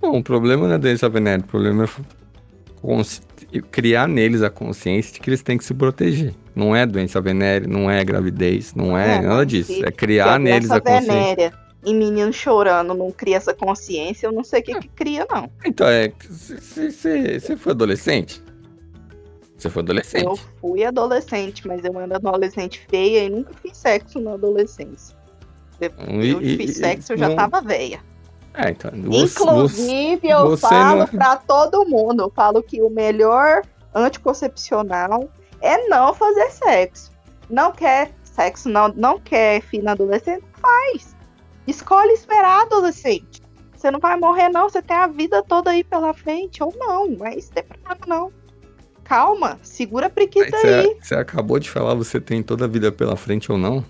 Bom, o problema não é doença venérea, o problema é criar neles a consciência de que eles têm que se proteger. Não é doença venérea, não é gravidez, não é, É, nada disso. É criar neles a consciência. venérea e menino chorando não cria essa consciência, eu não sei o que, que cria, não. Então, é. Você foi adolescente? Você foi adolescente. Eu fui adolescente, mas eu era adolescente feia e nunca fiz sexo na adolescência. Depois E- eu e- fiz e- sexo, eu já não- tava velha. É, então. você- Inclusive, eu você falo não- pra todo mundo, eu falo que o melhor anticoncepcional é não fazer sexo. Não quer sexo, não, não quer filho na adolescente, faz. Escolhe esperar adolescente. Você não vai morrer, não. Você tem a vida toda aí pela frente, ou não. Não é isso temporada, não. Calma, segura a preguiça aí. Você acabou de falar, você tem toda a vida pela frente ou não?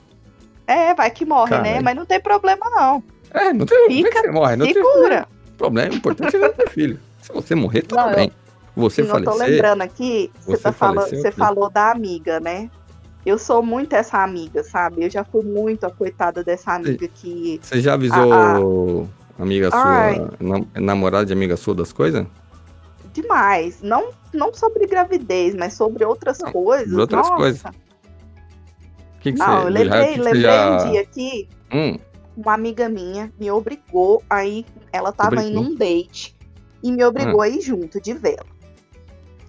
É, vai que morre, né? Caralho. Mas não tem problema, não. É, não tem Fica- não é que você morre, não tem Segura. problema. O importante é você não ter filho. Se você morrer, tudo Não, bem. Você Sim, eu tô falecer. lembrando aqui, você, tá falando, você falou da amiga, né? Eu sou muito essa amiga, sabe? Eu já fui muito a coitada dessa amiga que. Você já avisou amiga sua, nam- namorada de amiga sua das coisas? Demais. Não, não sobre gravidez, mas sobre outras Não, coisas. sobre outras Nossa. coisas. Que, que Não, você eu lembrei, que que lembrei já... um dia aqui, Hum, uma amiga minha me obrigou aí, ela tava Obrigou? em um date e me obrigou Hum. a ir junto de vela.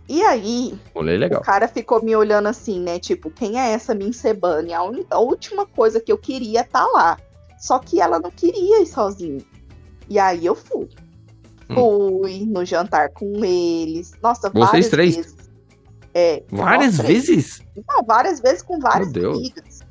E aí. O cara ficou me olhando assim, né? Tipo, quem é essa Mincebane? A, un- a última coisa que eu queria tá lá. Só que ela não queria ir sozinha. E aí eu fui. Hum. Fui no jantar com eles. Nossa, Vocês várias três? vezes. É, Várias vezes? Não, várias vezes com várias amigas.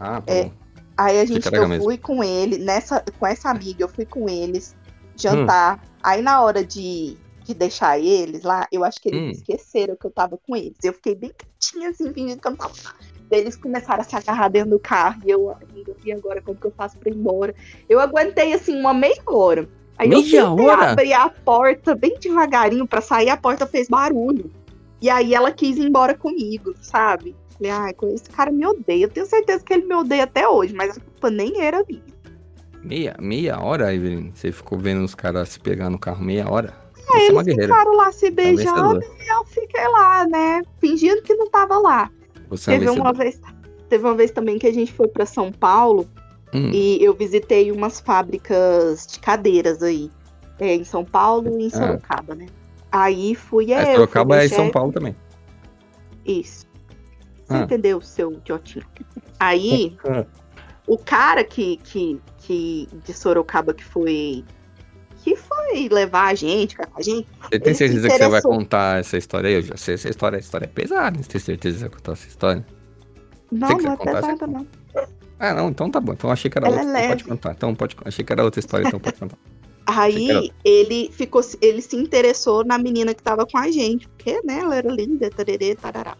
Ah, tá É. Aí a gente, eu mesmo. fui com ele, nessa, com essa amiga, eu fui com eles jantar. Hum. Aí na hora de, de deixar eles lá, eu acho que eles Hum. esqueceram que eu tava com eles. Eu fiquei bem quietinha, assim, fingindo que eu não tava lá. Eles começaram a se agarrar dentro do carro e eu, e agora como que eu faço pra ir embora? Eu aguentei, assim, uma meia hora. Aí eu Meia tentei hora? abrir a porta bem devagarinho pra sair, a porta fez barulho. E aí ela quis ir embora comigo, sabe? Falei, ai, esse cara me odeia. Eu tenho certeza que ele me odeia até hoje, mas a culpa nem era minha. Meia, meia hora, Evelyn? Você ficou vendo os caras se pegar no carro meia hora? É uma Eles guerreira. ficaram lá se é uma beijando e eu fiquei lá, né? Fingindo que não tava lá. Você é uma Teve uma vencedora. vez, teve uma vez também que a gente foi pra São Paulo Hum, e eu visitei umas fábricas de cadeiras aí. é, em São Paulo e em Ah. Sorocaba, né? Aí fui é, eu. Sorocaba é em São. Paulo também. Isso. Você Ah. entendeu, seu idiotinho? Aí, Ah, o cara que, que, que de Sorocaba que foi que foi levar a gente, ficar com a gente, Você tem certeza que você vai contar essa história aí? Eu já sei essa história, a história é pesada. Você tem certeza que você vai contar essa história? não, não é contar essa pesada, não. Ah, não, então tá bom. Então achei que era Ela é outra. Então pode contar. Então pode Achei que era outra história, então pode contar. Aí ele ficou, ele se interessou na menina que tava com a gente, porque, né, ela era linda, tararê, tarará.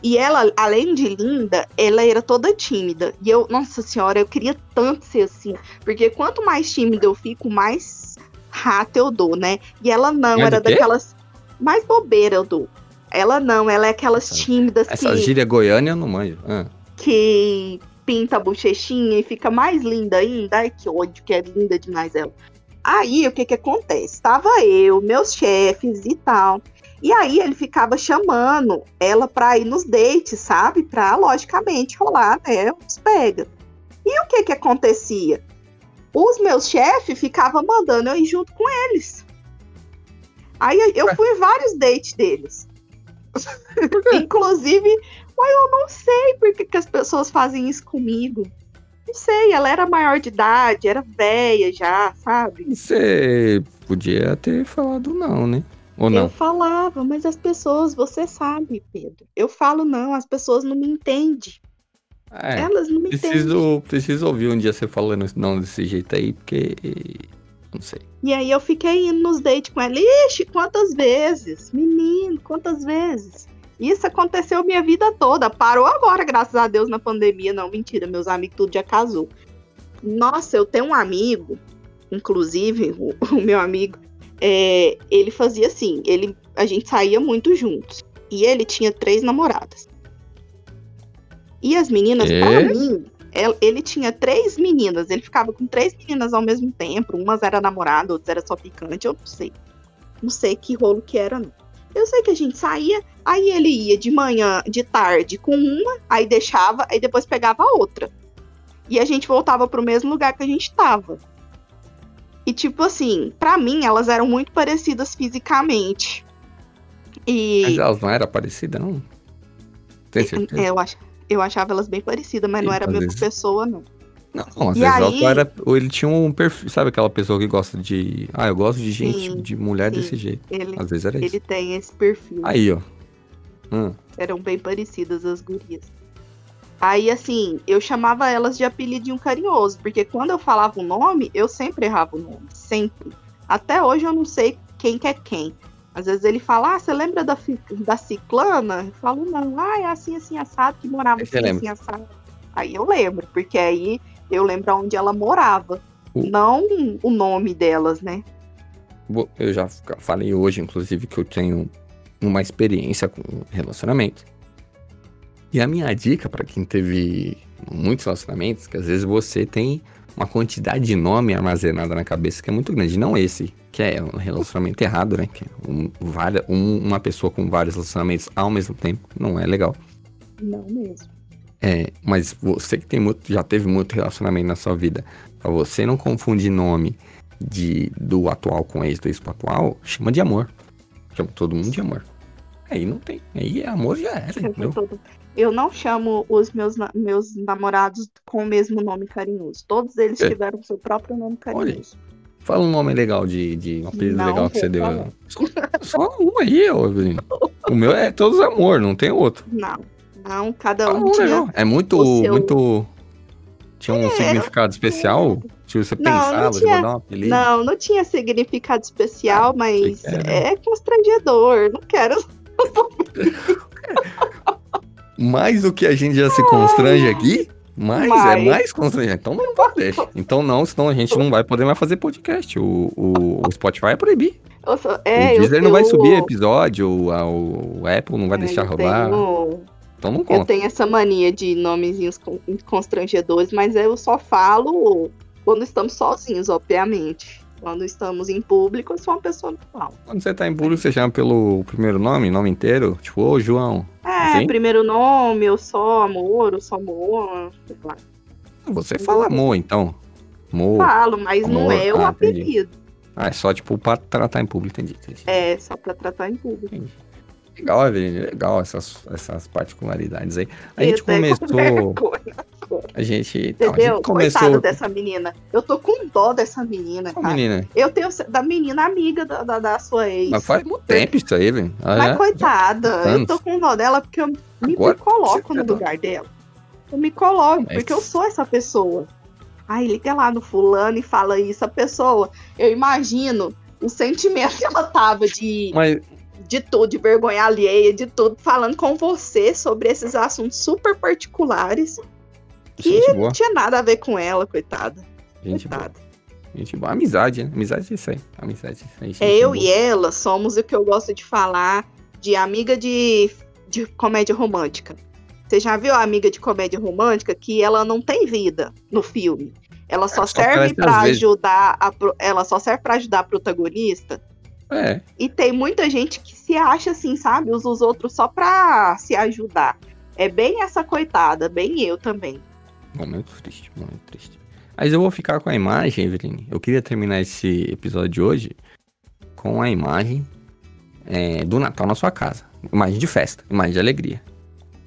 E ela, além de linda, ela era toda tímida. E eu, nossa senhora, eu queria tanto ser assim. Porque quanto mais tímida eu fico, mais rata eu dou, né? E ela não, Mais era daquelas. Mais bobeira eu dou. Ela não, ela é aquelas tímidas Essa que, gíria goiânia eu não manjo. Ah, que pinta a bochechinha e fica mais linda ainda. Ai, que ódio, que é linda demais ela. Aí, o que que acontece? Tava eu, meus chefes e tal. E aí, ele ficava chamando ela pra ir nos dates, sabe? Pra, logicamente, rolar, né? Os pega. E o que que acontecia? Os meus chefes ficavam mandando eu ir junto com eles. Aí, eu Ué. fui em vários dates deles. Inclusive, eu não sei por que, que as pessoas fazem isso comigo. Não sei, ela era maior de idade, era velha já, sabe? Você podia ter falado não, né? Ou Eu não? falava, mas as pessoas, você sabe, Pedro. Eu falo não, as pessoas não me entendem. É, Elas não me entendem. preciso, preciso ouvir um dia você falando não desse jeito aí, porque. Não sei. E aí eu fiquei indo nos dates com ela. Ixi, quantas vezes? Menino, quantas vezes? Isso aconteceu minha vida toda. Parou agora, graças a Deus, na pandemia. Não, mentira, meus amigos tudo já casou. Nossa, eu tenho um amigo, inclusive, o, o meu amigo, é, ele fazia assim, ele, a gente saía muito juntos. E ele tinha três namoradas. E as meninas, É? pra mim, el- ele tinha três meninas, ele ficava com três meninas ao mesmo tempo. Umas era namorada, outras era só picante, eu não sei. Não sei que rolo que era, não. Eu sei que a gente saía, aí ele ia de manhã, de tarde com uma, aí deixava, aí depois pegava a outra. E a gente voltava pro mesmo lugar que a gente tava. E tipo assim, pra mim elas eram muito parecidas fisicamente. E Mas elas não eram parecidas, não? Tem certeza? é, eu, ach, eu achava elas bem parecidas, mas não era a mesma vezes- pessoa, não. Não, não, às E vezes aí- era. Ele tinha um perfil. Sabe aquela pessoa que gosta de. Ah, eu gosto de gente, Sim, de mulher sim. desse jeito. Ele, Às vezes era isso. ele tem esse perfil. Aí, ó. Hum, Eram bem parecidas as gurias. Aí, assim, eu chamava elas de apelidinho carinhoso, porque quando eu falava o nome, eu sempre errava o nome. Sempre. Até hoje eu não sei quem que é quem. Às vezes ele fala, ah, você lembra da, da ciclana? Eu falo, não, ah, é assim, assim, assado, que morava assim, assim, assado. Aí eu lembro, porque aí eu lembro onde ela morava. Não o nome delas, né? eu já falei hoje, inclusive, que eu tenho uma experiência com relacionamento. E a minha dica pra quem teve muitos relacionamentos, que às vezes você tem uma quantidade de nome armazenada na cabeça que é muito grande. Não esse, que é um relacionamento errado, né? Que é um, um- uma pessoa com vários relacionamentos ao mesmo tempo. Não é legal. Não mesmo. É, mas você que tem muito, já teve muito relacionamento na sua vida, pra você não confundir nome de, do atual com ex, do ex pro atual, chama de amor. Chama todo mundo de amor. Aí não tem. Aí amor já era, entendeu? Eu não chamo os meus, meus namorados com o mesmo nome carinhoso. Todos eles É. tiveram seu próprio nome carinhoso. Fala um nome legal de, de um apelido Não legal que você deu. Só, só um aí, ô, Evelyn. O meu é todos amor, não tem outro. Não, não, cada Fala um um tinha. É muito, seu- muito. Tinha um significado especial. Você Não, não pensava, você tinha- vai dar um apelido. Não, não tinha significado especial, mas que era. é constrangedor. Não quero. Mais do que a gente já se constrange aqui, mais, é Mais. mais constrangente. Então não pode deixar. Então não, senão a gente não vai poder mais fazer podcast. O, o, o Spotify é proibir. Sou- é, o Deezer não vai subir episódio, o, o Apple não vai é, deixar rolar. tenho- Então não Eu conta. tenho essa mania de nomezinhos con- constrangedores, mas eu só falo quando estamos sozinhos, obviamente. Quando estamos em público, eu sou uma pessoa normal. Quando você tá em público, você chama pelo primeiro nome, nome inteiro. Tipo, ô João. É, Sim. primeiro nome, eu sou amor, eu sou amor. sei lá. Você fala amor, então. Amor. Falo, mas não amor, é o ah, entendi. apelido. Ah, é só tipo pra tratar em público, entendi. entendi. É só pra tratar em público. Legal, Evelyn, legal essas, essas particularidades aí. A gente Isso é começou. vergonha. A gente. então, a Entendeu? gente começou. Coitada dessa menina. Eu tô com dó dessa menina, cara. menina, Eu tenho da menina amiga da, da, da sua ex. mas faz muito tempo isso aí, velho. Ah, Mas já- coitada, eu anos. tô com dó dela porque eu me, me coloco no tá lugar dela. Eu me coloco, Mas- porque eu sou essa pessoa. Ai, liga lá no fulano e fala isso. A pessoa, eu imagino o sentimento que ela tava de, Mas de tudo, de vergonha alheia, de tudo, falando com você sobre esses assuntos super particulares. Que boa. não tinha nada a ver com ela, coitada. Gente boa. coitada. Gente boa. Amizade, né? Amizade é isso aí. Amizade é isso aí. É eu boa. e ela somos o que eu gosto de falar de amiga de, de comédia romântica. Você já viu a amiga de comédia romântica que ela não tem vida no filme? Ela só, só serve vezes. ajudar a ela só serve para ajudar a protagonista. É. E tem muita gente que se acha assim, sabe? Usa os outros só pra se ajudar. É bem essa coitada, bem eu também. Momento triste, momento triste. Mas eu vou ficar com a imagem, Eveline. Eu queria terminar esse episódio de hoje com a imagem é, do Natal na sua casa. Imagem de festa, imagem de alegria.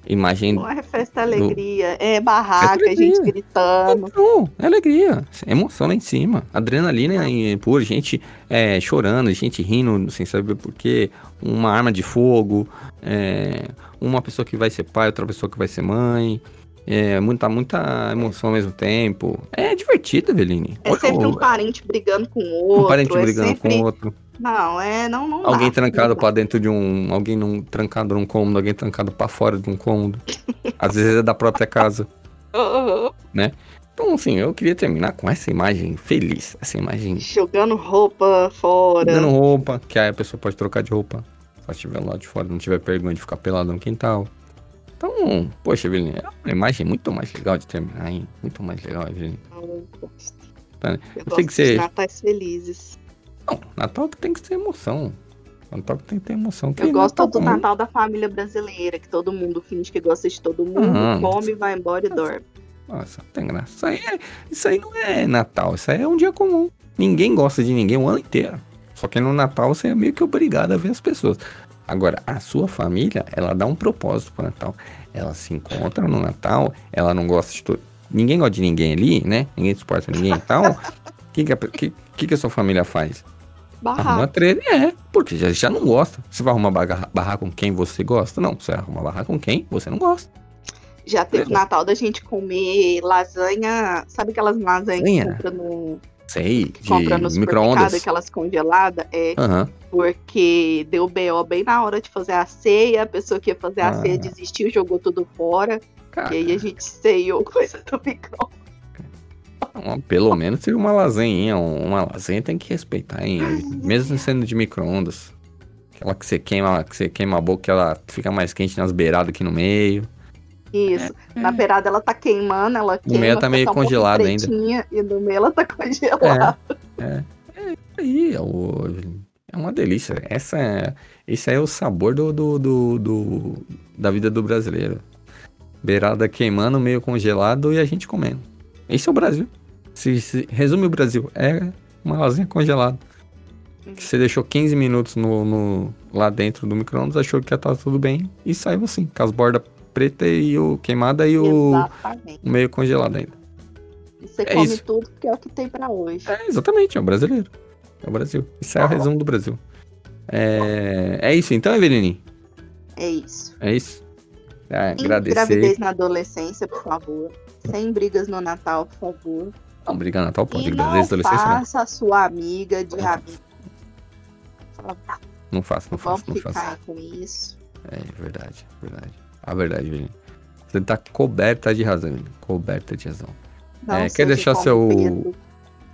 Imagem. Não é festa alegria, é barraca, gente alegria. gritando. Não, é alegria. Emoção lá em cima. Adrenalina em pura, gente é, chorando, gente rindo sem saber porquê. Uma arma de fogo. é, uma pessoa que vai ser pai, outra pessoa que vai ser mãe. É, muita, muita emoção ao mesmo tempo. É divertido, Eveline. É sempre um parente brigando com o outro. um parente é brigando sempre... com o outro. Não, é, não, não Alguém dá, trancado pra dentro de um. Alguém num, trancado num cômodo, alguém trancado pra fora de um cômodo. Às vezes é da própria casa. Ah, Então, assim, eu queria terminar com essa imagem feliz. Essa imagem Jogando roupa fora. dando roupa, que aí a pessoa pode trocar de roupa. Se ela estiver lá de fora, não tiver vergonha de ficar pelado no quintal. Então, poxa, Evelyn, é uma imagem muito mais legal de terminar, hein? Muito mais legal, Evelyn. Eu gosto. Tá, Eu tem gosto que de natais felizes. Não, Natal tem que ter emoção. Natal tem que ter emoção. que Eu gosto Natal do comum. Natal da família brasileira, que todo mundo finge que gosta de todo mundo, Ah, come, vai embora e dorme. Nossa, não tem graça. Isso aí, é- isso aí não é Natal, isso aí é um dia comum. Ninguém gosta de ninguém o ano inteiro. Só que no Natal você é meio que obrigado a ver as pessoas. Agora, a sua família, ela dá um propósito pro Natal. Ela se encontra no Natal, ela não gosta de todo. Ninguém gosta de ninguém ali, né? Ninguém suporta ninguém e tal. O que, que, a, que, que, que a sua família faz? Arruma Barraco. treta. É, porque já, já não gosta. Você vai arrumar barra, barrar com quem você gosta? Não, você vai arrumar barrar com quem você não gosta. Já teve Beleza. Natal da gente comer lasanha. Sabe aquelas lasanhas que compra no, Sei, que compra no de supermercado, micro-ondas. aquelas congeladas? É. Aham. Porque deu BO bem na hora de fazer a ceia, a pessoa que ia fazer a Ah. ceia desistiu, jogou tudo fora. Cara, E aí a gente ceiou coisa do micro. Pelo menos teve uma lasanha. Uma lasanha tem que respeitar, hein? Mesmo sendo de micro-ondas. Aquela que você queima, que você queima a boca, ela fica mais quente nas beiradas aqui no meio. Isso. Na beirada ela tá queimando, ela queima. meio tá meio só um congelado ainda. E no meio ela tá congelada. É. É aí, é, o- é uma delícia. Essa é, esse aí é o sabor do, do, do- do- da vida do brasileiro. Beirada queimando, meio congelado e a gente comendo. Esse é o Brasil. Se, se- resume o Brasil. É uma lasanha congelada. Que você deixou 15 minutos no, no- lá dentro do micro-ondas, achou que ia estar tudo bem e saiu assim, com as bordas pretas e o queimada e o, o meio congelado ainda. E você É come isso. tudo porque é o que tem pra hoje. É, exatamente, é o brasileiro. É o Brasil. Isso é o resumo do Brasil. É, é isso então, Eveline? É isso. É isso? É, Sem agradecer. Gravidez na adolescência, por favor. Sem brigas no Natal, por favor. Não, briga Natal pode, e não desde não. faça a sua amiga de Não amigo. Fala, "Ah, Não faço, não Vamos faço, não ficar faço. com isso. É verdade, verdade. A verdade, Evelyn. Você tá coberta de razão, Evelyn. Coberta de razão. Não É, quer deixar seu- Pedro,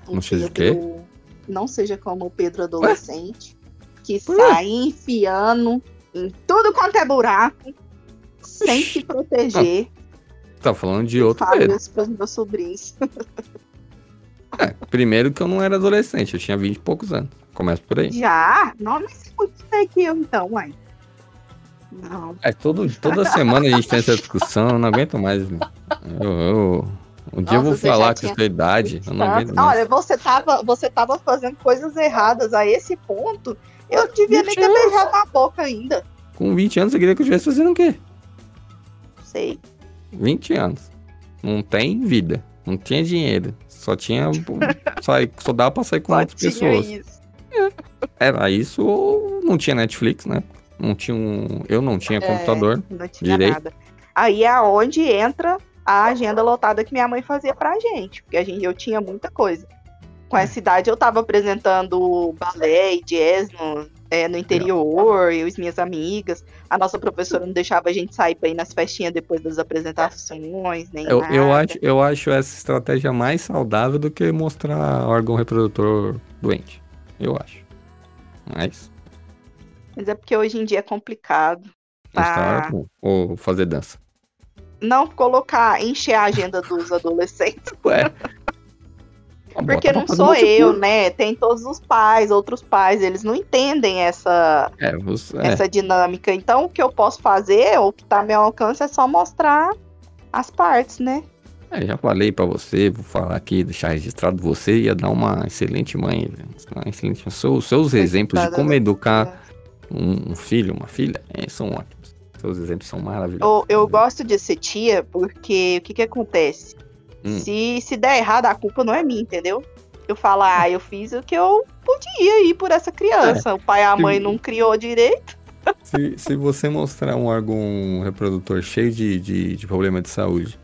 Não seja o Pedro- Não seja como o Pedro adolescente, que sai enfiando em tudo quanto é buraco, sem se proteger. Tá falando de Eu outro Pedro. isso pros meus sobrinhos. É, primeiro que eu não era adolescente, eu tinha 20 e poucos anos. Começa por aí. Já? Não, mas muito velho que eu, então, uai. Não. É, todo, toda semana a gente tem essa discussão, eu não aguento mais. Eu, eu- um dia eu vou falar com tinha essa idade, eu não aguento mais. Olha, você tava, você tava fazendo coisas erradas a esse ponto. Eu devia nem ter 20 anos. beijado na boca ainda. Com 20 anos, você queria que eu estivesse fazendo o quê? Sei. 20 anos. Não tem vida, não tinha dinheiro. Só tinha. Só, só dava pra sair com Só outras pessoas. isso. Era isso ou não tinha Netflix, né? Não tinha um. Eu não tinha É. computador. Não tinha Direito. nada. Aí é onde entra a agenda lotada que minha mãe fazia pra gente. Porque a gente, eu tinha muita coisa. Com É. essa idade eu tava apresentando balé e jazz no, é, no interior, eu e as minhas amigas. A nossa professora não deixava a gente sair pra ir nas festinhas depois das apresentações, nem Eu, nada. eu, acho, eu acho essa estratégia mais saudável do que mostrar órgão reprodutor doente. Eu acho. Mas. Mas é porque hoje em dia é complicado. Tá. órgão ou fazer dança. Não colocar, encher a agenda dos adolescentes. Ué. Porque não sou eu, né? Tem todos os pais, outros pais, eles não entendem essa, É, você, é. essa dinâmica. Então, o que eu posso fazer, ou o que tá ao meu alcance, é só mostrar as partes, né? É, já falei pra você, vou falar aqui, deixar registrado, você ia dar uma excelente mãe. velho. Uma excelente. Seus, seus exemplos de como educar um, um filho, uma filha, é, são ótimos. Seus exemplos são maravilhosos. Eu, eu gosto de ser tia porque o que que acontece? Hum. Se, se der errado, a culpa não é minha, entendeu? Eu falo, ah, eu fiz o que eu podia ir por essa criança. O pai e a mãe não criou direito. Se, se você mostrar um órgão reprodutor cheio de, de, de problema de saúde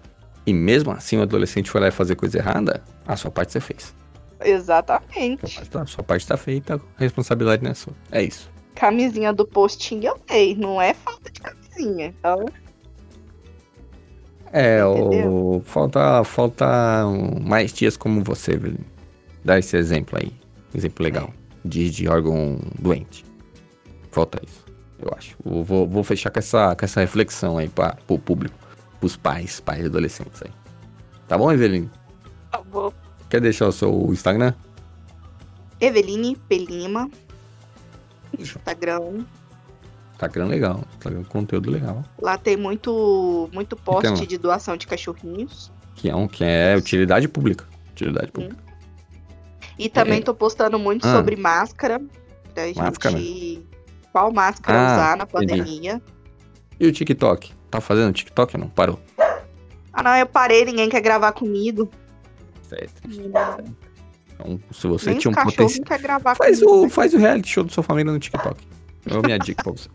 e mesmo assim o adolescente foi lá e fazer coisa errada, a sua parte você fez. Exatamente. Sua parte tá, sua parte tá feita, a responsabilidade não é sua. É isso. Camisinha do postinho eu dei, não é falta de camisinha. Então, É, o, falta, falta mais tias como você. Dá esse exemplo aí. Exemplo legal. De, de órgão doente. Falta isso, eu acho. Eu vou, vou fechar com essa, com essa reflexão aí para o público. Pros pais, pais e adolescentes aí. Tá bom, Evelyn? tá bom. Quer deixar o seu Instagram? Eveline Pelima. Instagram. Instagram legal. Instagram conteúdo legal. Lá tem muito, muito post Então. de doação de cachorrinhos. Que é um que é utilidade pública. Utilidade pública. E também É. tô postando muito Ah. sobre máscara. Pra Máscara? gente. Qual máscara Ah, usar na pandemia. E o TikTok? Tá fazendo TikTok ou não? Parou. Ah, não, eu parei, ninguém quer gravar comigo. Certo. Então, se você Nem tinha um potencial. quer gravar Faz comigo. o, faz o reality show do sua família no TikTok. É a minha dica pra você.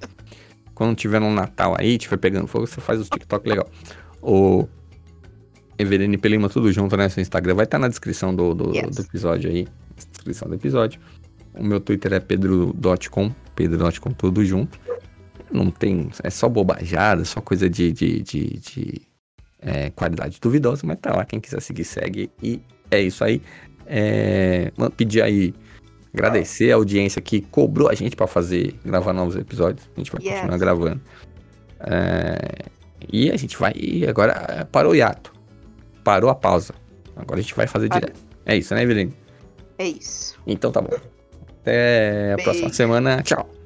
Quando tiver um Natal aí, tiver pegando fogo, você faz os TikTok legal. O Everine Pelima, tudo junto, né? Seu Instagram vai estar na descrição do, do, Yes. do episódio aí. Descrição do episódio. O meu Twitter é pedro.com, pedro.com, tudo junto. Não tem. É só bobajada, só coisa de, de, de, de, é, qualidade duvidosa, mas tá lá. Quem quiser seguir, segue. E é isso aí. É, pedir aí agradecer a audiência que cobrou a gente pra fazer gravar novos episódios. A gente vai Yes. continuar gravando. É, e a gente vai agora parou o hiato. Parou a pausa. Agora a gente vai fazer direto. É isso, né, Eveline? É isso. Então tá bom. Até a Beijo. próxima semana. Tchau.